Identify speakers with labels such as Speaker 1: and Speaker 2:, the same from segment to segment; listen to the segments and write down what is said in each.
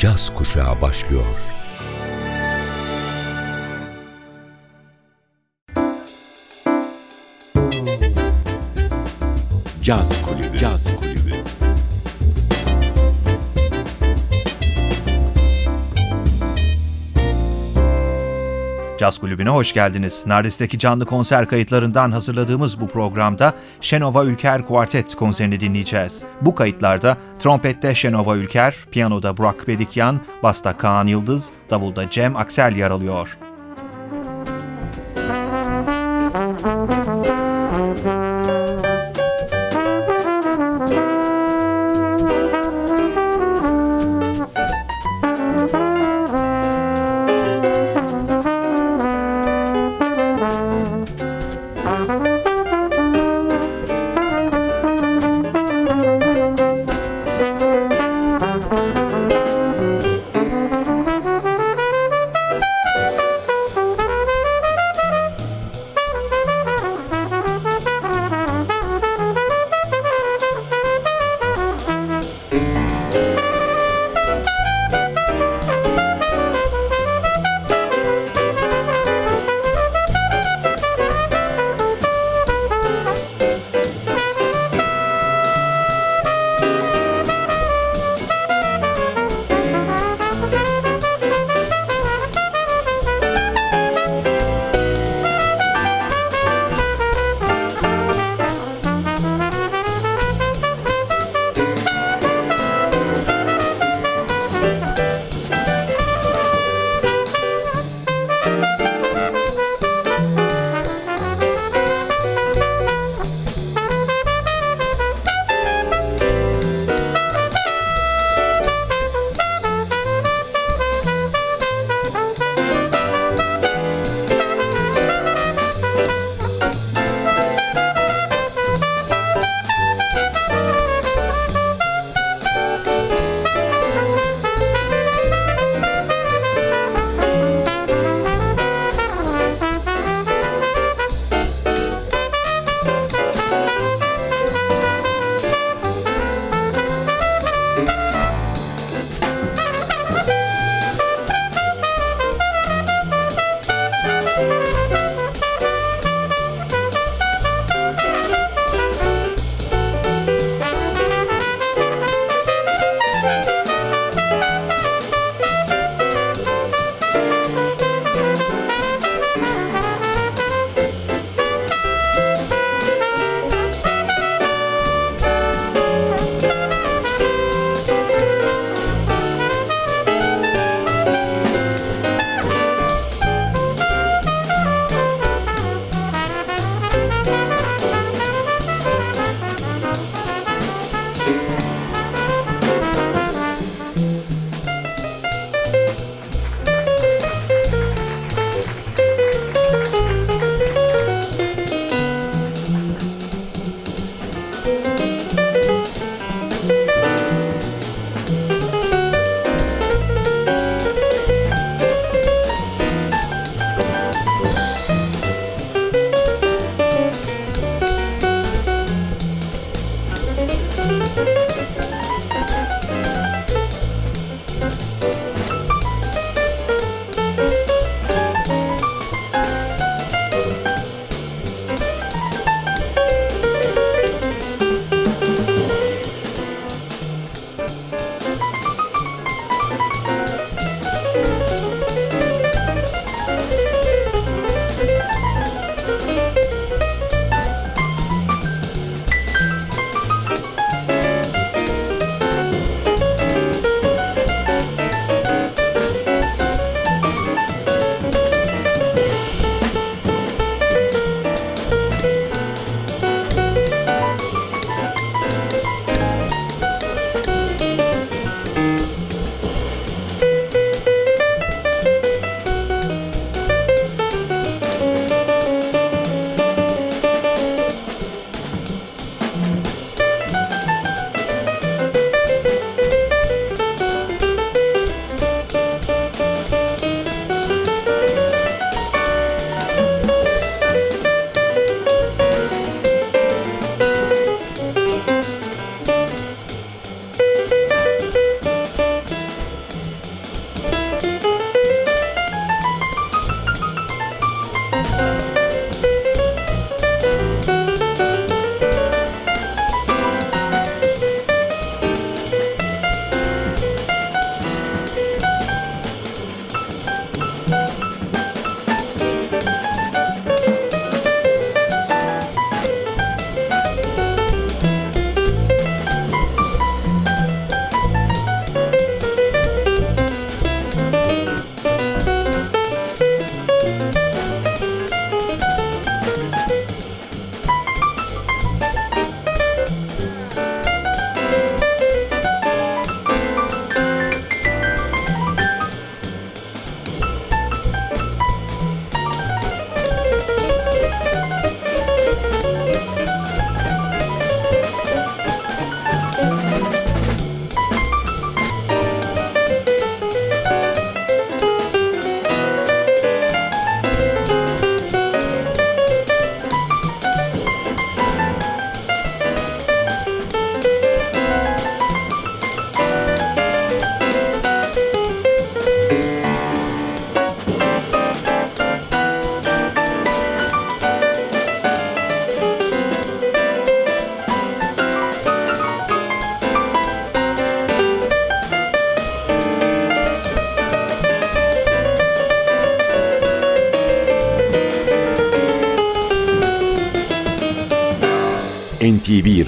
Speaker 1: caz kuşağı başlıyor. Caz Kulübü. Caz
Speaker 2: Caz Kulübü'ne hoş geldiniz. Nardis'teki canlı konser kayıtlarından hazırladığımız bu programda Şenova Ülker Kuartet konserini dinleyeceğiz. Bu kayıtlarda trompette Şenova Ülker, piyanoda Burak Bedikyan, basta Kaan Yıldız, davulda Cem Aksel yer alıyor.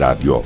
Speaker 1: Radyo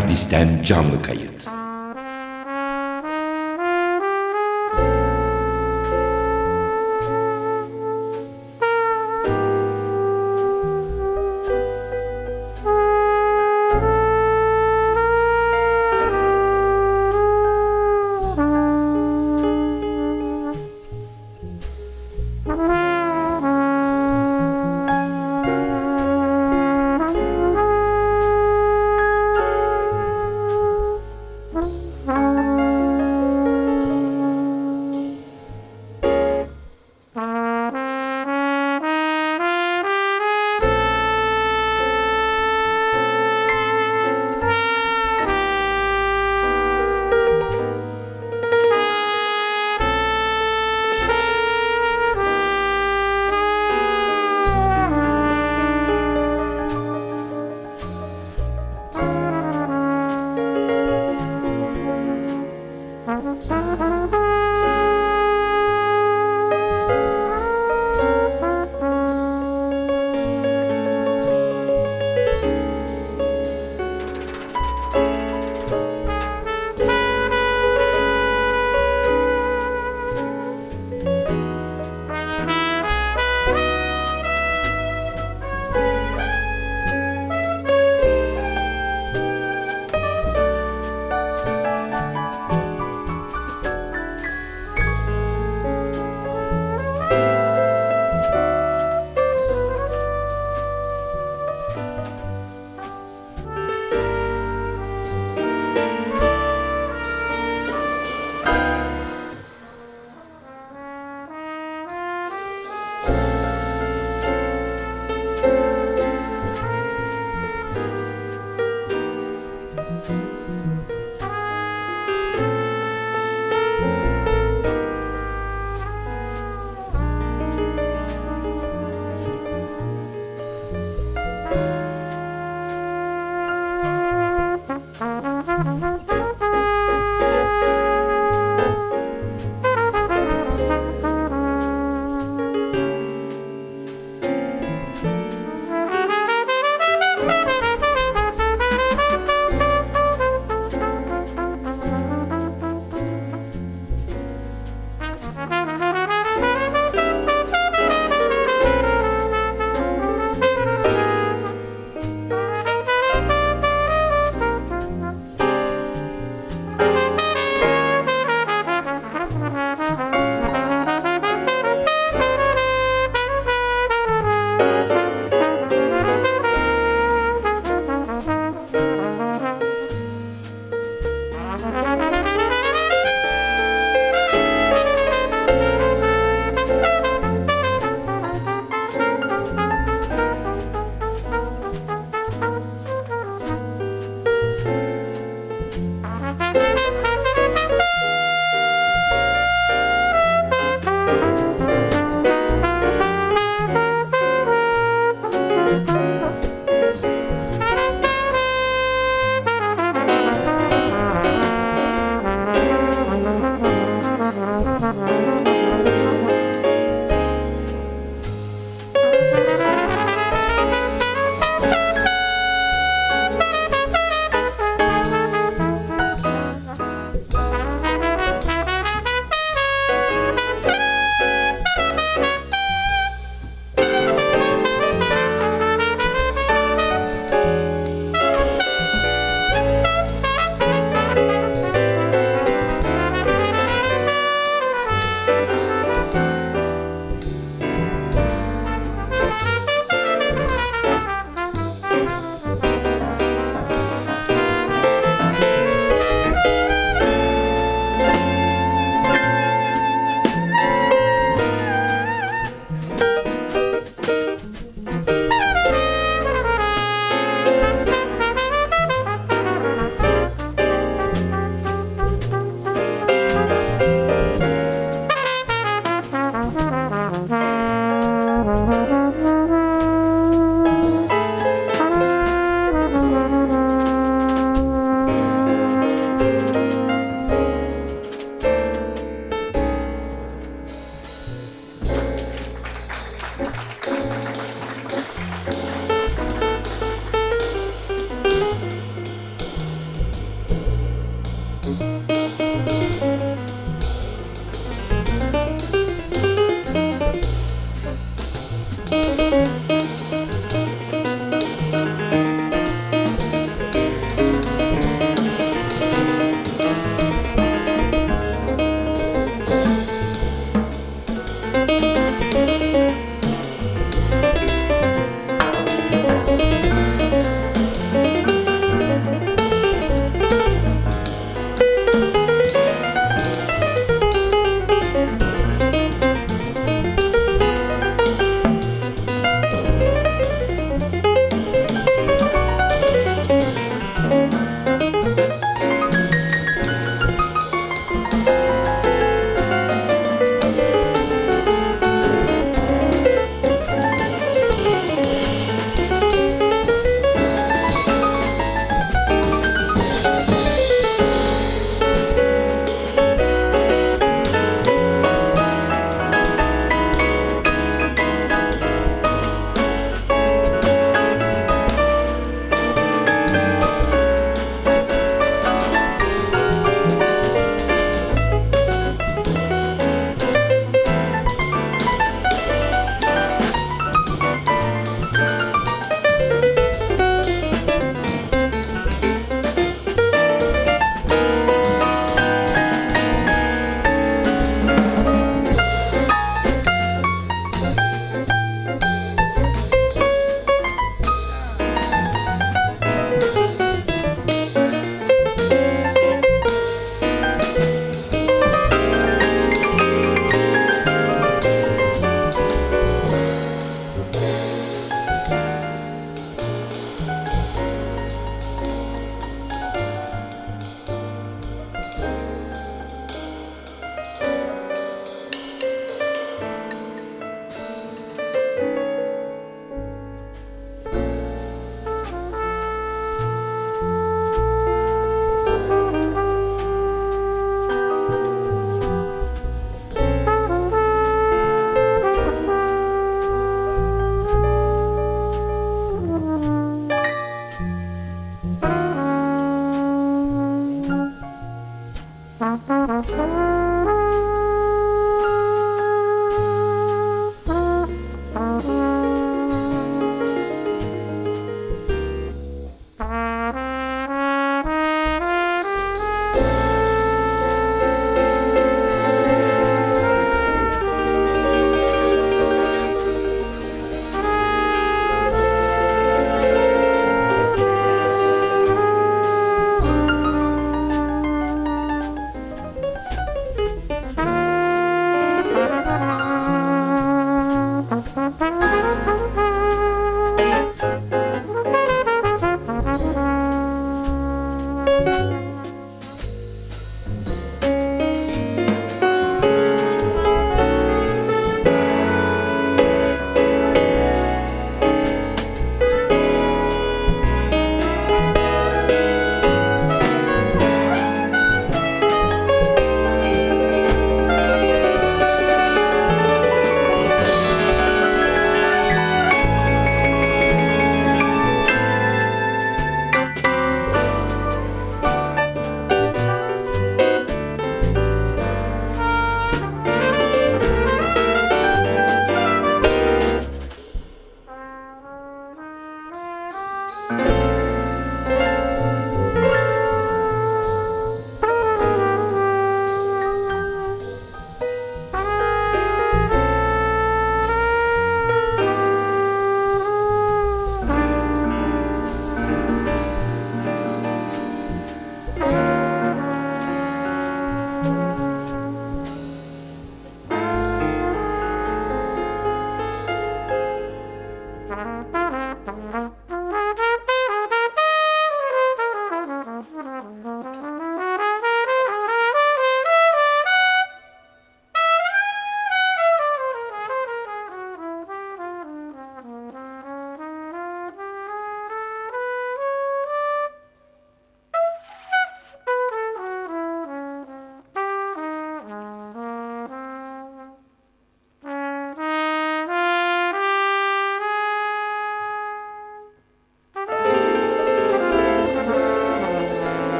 Speaker 1: Nardis'ten canlı kayıt.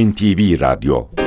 Speaker 1: NTV Radyo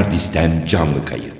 Speaker 1: Nardis'ten canlı kayıt.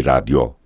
Speaker 1: Radyo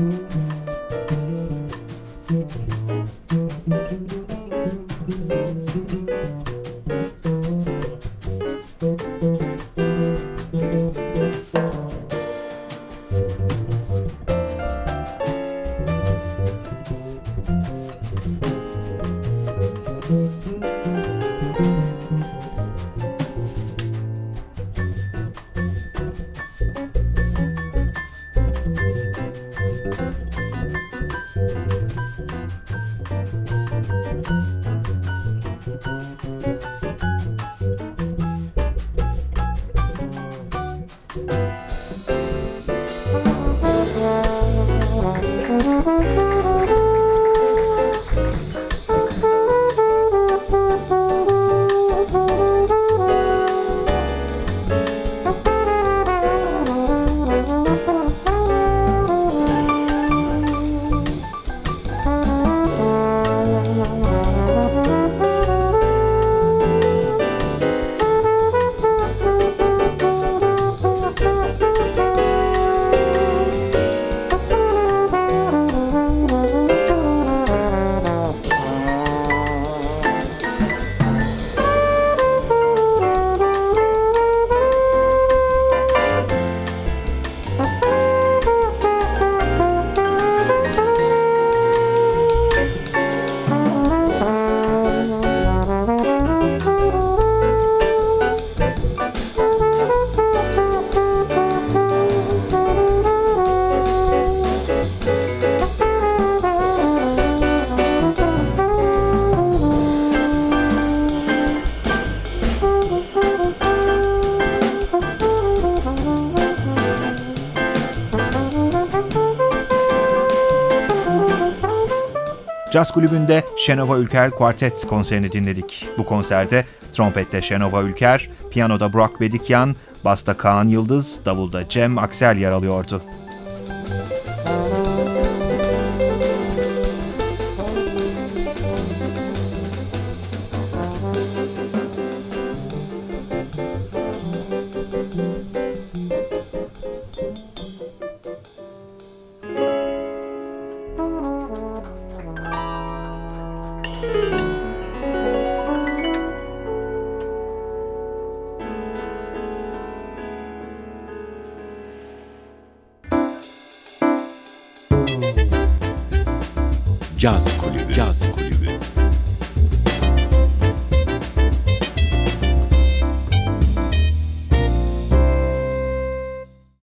Speaker 1: Mm-hmm.
Speaker 2: Caz Kulübü'nde Şenova Ülker Kuartet konserini dinledik. Bu konserde trompette Şenova Ülker, piyanoda Burak Bedikyan, basta Kaan Yıldız, davulda Cem Aksel yer alıyordu.